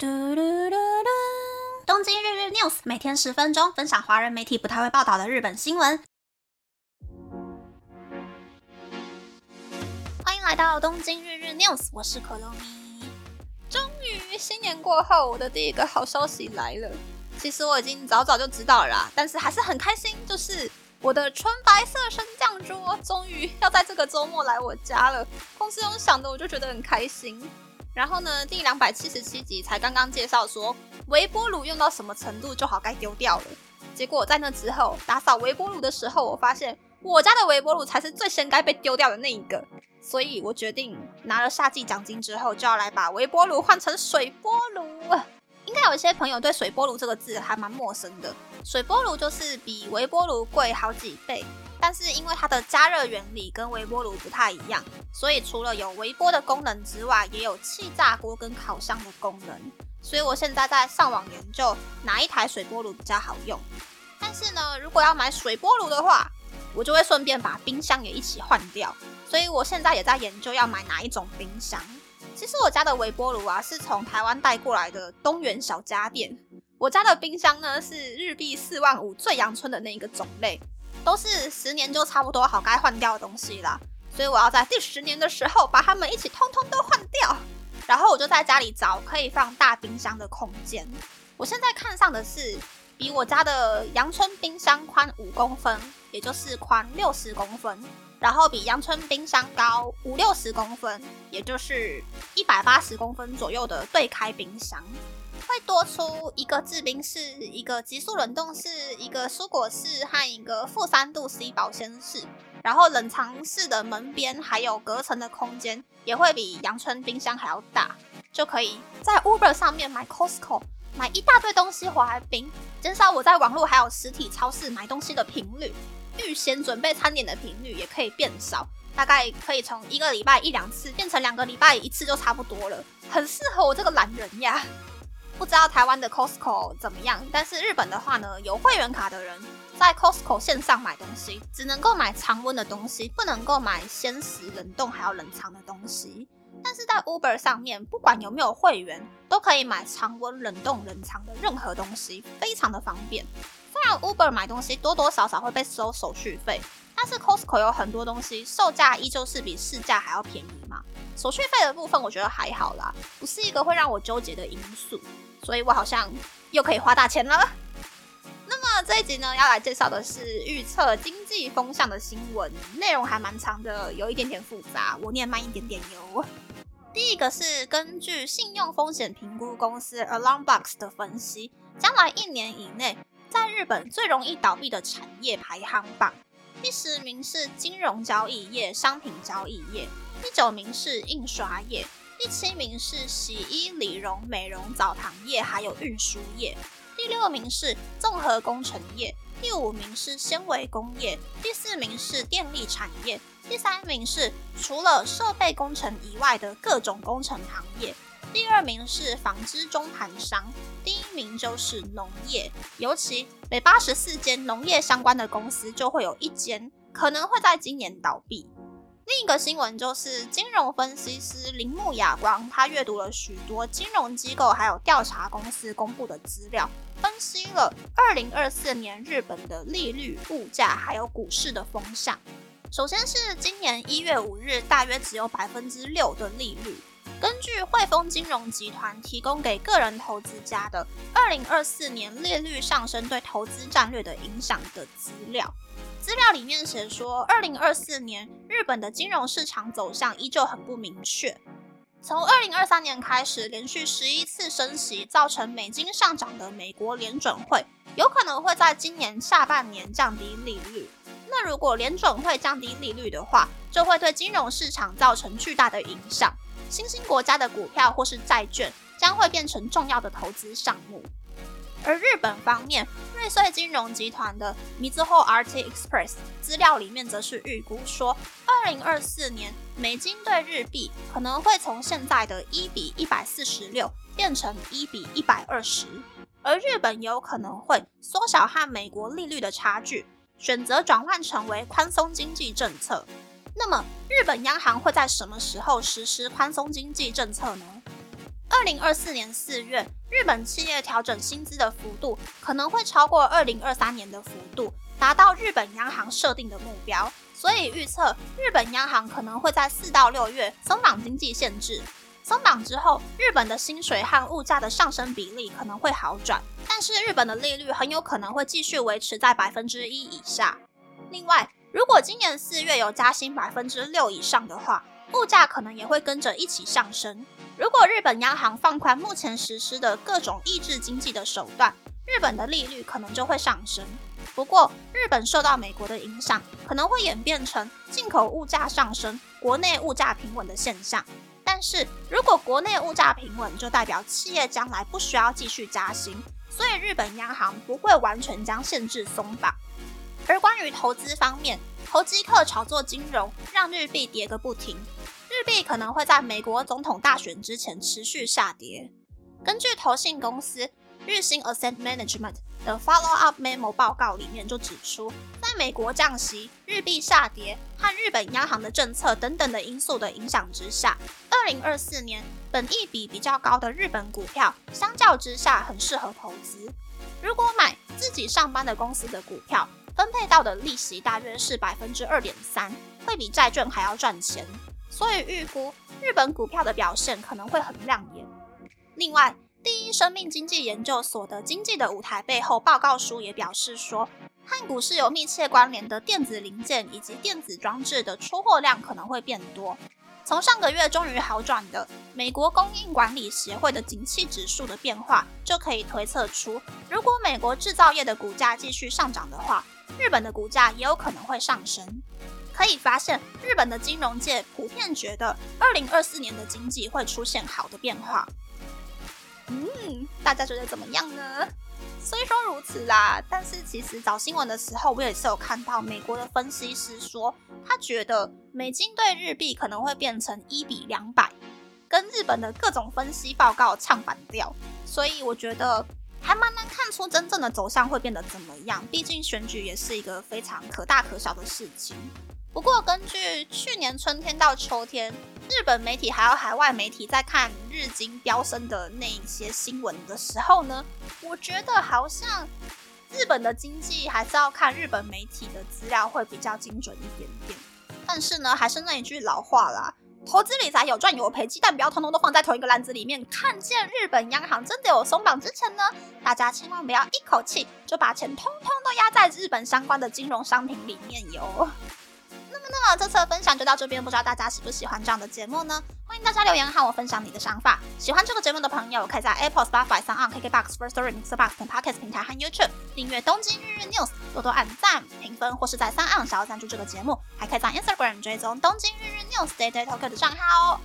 嘟嘟嘟嘟！东京日日 news 每天十分钟，分享华人媒体不太会报道的日本新闻。欢迎来到东京日日 news，我是可露咪。终于新年过后，我的第一个好消息来了。其实我已经早早就知道了啦，但是还是很开心，就是我的纯白色升降桌终于要在这个周末来我家了。公司用想的，我就觉得很开心。然后呢，第两百七十七集才刚刚介绍说微波炉用到什么程度就好该丢掉了。结果在那之后打扫微波炉的时候，我发现我家的微波炉才是最先该被丢掉的那一个。所以我决定拿了夏季奖金之后，就要来把微波炉换成水波炉。应该有一些朋友对水波炉这个字还蛮陌生的。水波炉就是比微波炉贵好几倍。但是因为它的加热原理跟微波炉不太一样，所以除了有微波的功能之外，也有气炸锅跟烤箱的功能。所以我现在在上网研究哪一台水波炉比较好用。但是呢，如果要买水波炉的话，我就会顺便把冰箱也一起换掉。所以我现在也在研究要买哪一种冰箱。其实我家的微波炉啊，是从台湾带过来的东元小家电。我家的冰箱呢，是日币四万五最阳春的那一个种类。都是十年就差不多好该换掉的东西啦，所以我要在第十年的时候把它们一起通通都换掉。然后我就在家里找可以放大冰箱的空间。我现在看上的是比我家的阳春冰箱宽五公分，也就是宽六十公分，然后比阳春冰箱高五六十公分，也就是一百八十公分左右的对开冰箱。会多出一个制冰室、一个急速冷冻室、一个蔬果室和一个负三度 C 保鲜室，然后冷藏室的门边还有隔层的空间也会比阳春冰箱还要大，就可以在 Uber 上面买 Costco 买一大堆东西回来冰，减少我在网络还有实体超市买东西的频率，预先准备餐点的频率也可以变少，大概可以从一个礼拜一两次变成两个礼拜一次就差不多了，很适合我这个懒人呀。不知道台湾的 Costco 怎么样，但是日本的话呢，有会员卡的人在 Costco 线上买东西，只能够买常温的东西，不能够买鲜食、冷冻还有冷藏的东西。但是在 Uber 上面，不管有没有会员，都可以买常温、冷冻、冷藏的任何东西，非常的方便。虽然 Uber 买东西多多少少会被收手续费，但是 Costco 有很多东西售价依旧是比市价还要便宜嘛。手续费的部分我觉得还好啦，不是一个会让我纠结的因素。所以我好像又可以花大钱了。那么这一集呢，要来介绍的是预测经济风向的新闻，内容还蛮长的，有一点点复杂，我念慢一点点哟。第一个是根据信用风险评估公司 Alarmbox 的分析，将来一年以内在日本最容易倒闭的产业排行榜，第十名是金融交易业、商品交易业，第九名是印刷业。第七名是洗衣、理容、美容、澡堂业，还有运输业。第六名是综合工程业。第五名是纤维工业。第四名是电力产业。第三名是除了设备工程以外的各种工程行业。第二名是纺织中盘商。第一名就是农业，尤其每八十四间农业相关的公司，就会有一间可能会在今年倒闭。另一个新闻就是金融分析师铃木亚光，他阅读了许多金融机构还有调查公司公布的资料，分析了二零二四年日本的利率、物价还有股市的风向。首先是今年一月五日，大约只有百分之六的利率。根据汇丰金融集团提供给个人投资家的二零二四年利率上升对投资战略的影响的资料。资料里面写说，二零二四年日本的金融市场走向依旧很不明确。从二零二三年开始，连续十一次升息造成美金上涨的美国联准会，有可能会在今年下半年降低利率。那如果联准会降低利率的话，就会对金融市场造成巨大的影响。新兴国家的股票或是债券将会变成重要的投资项目。而日本方面，瑞穗金融集团的 Mizuho RT Express 资料里面则是预估说，二零二四年美金对日币可能会从现在的一比一百四十六变成一比一百二十，而日本有可能会缩小和美国利率的差距，选择转换成为宽松经济政策。那么，日本央行会在什么时候实施宽松经济政策呢？二零二四年四月，日本企业调整薪资的幅度可能会超过二零二三年的幅度，达到日本央行设定的目标。所以预测，日本央行可能会在四到六月松绑经济限制。松绑之后，日本的薪水和物价的上升比例可能会好转，但是日本的利率很有可能会继续维持在百分之一以下。另外，如果今年四月有加薪百分之六以上的话，物价可能也会跟着一起上升。如果日本央行放宽目前实施的各种抑制经济的手段，日本的利率可能就会上升。不过，日本受到美国的影响，可能会演变成进口物价上升、国内物价平稳的现象。但是如果国内物价平稳，就代表企业将来不需要继续加薪，所以日本央行不会完全将限制松绑。而关于投资方面，投机客炒作金融，让日币跌个不停，日币可能会在美国总统大选之前持续下跌。根据投信公司日兴 Asset Management。的 Follow Up Memo 报告里面就指出，在美国降息、日币下跌和日本央行的政策等等的因素的影响之下，二零二四年本益比比较高的日本股票，相较之下很适合投资。如果买自己上班的公司的股票，分配到的利息大约是百分之二点三，会比债券还要赚钱。所以预估日本股票的表现可能会很亮眼。另外，第一生命经济研究所的《经济的舞台》背后报告书也表示说，和股市有密切关联的电子零件以及电子装置的出货量可能会变多。从上个月终于好转的美国供应管理协会的景气指数的变化，就可以推测出，如果美国制造业的股价继续上涨的话，日本的股价也有可能会上升。可以发现，日本的金融界普遍觉得，二零二四年的经济会出现好的变化。嗯，大家觉得怎么样呢？虽说如此啦，但是其实找新闻的时候，我也是有看到美国的分析师说，他觉得美金对日币可能会变成一比两百，跟日本的各种分析报告唱反调。所以我觉得还蛮难看出真正的走向会变得怎么样。毕竟选举也是一个非常可大可小的事情。不过，根据去年春天到秋天，日本媒体还有海外媒体在看日经飙升的那一些新闻的时候呢，我觉得好像日本的经济还是要看日本媒体的资料会比较精准一点点。但是呢，还是那一句老话啦，投资理财有赚有赔，鸡蛋不要通通都放在同一个篮子里面。看见日本央行真的有松绑之前呢，大家千万不要一口气就把钱通通都压在日本相关的金融商品里面哟。那这次的分享就到这边，不知道大家喜不喜欢这样的节目呢？欢迎大家留言和我分享你的想法。喜欢这个节目的朋友，可以在 Apple、Spotify、s o n KKBox、First Story、Mixbox 等 Podcast 平台和 YouTube 订阅《东京日日 News》，多多按赞、评分，或是在三岸想要赞助这个节目，还可以在 Instagram 追踪《东京日日 News》Day Day Talk 的账号哦。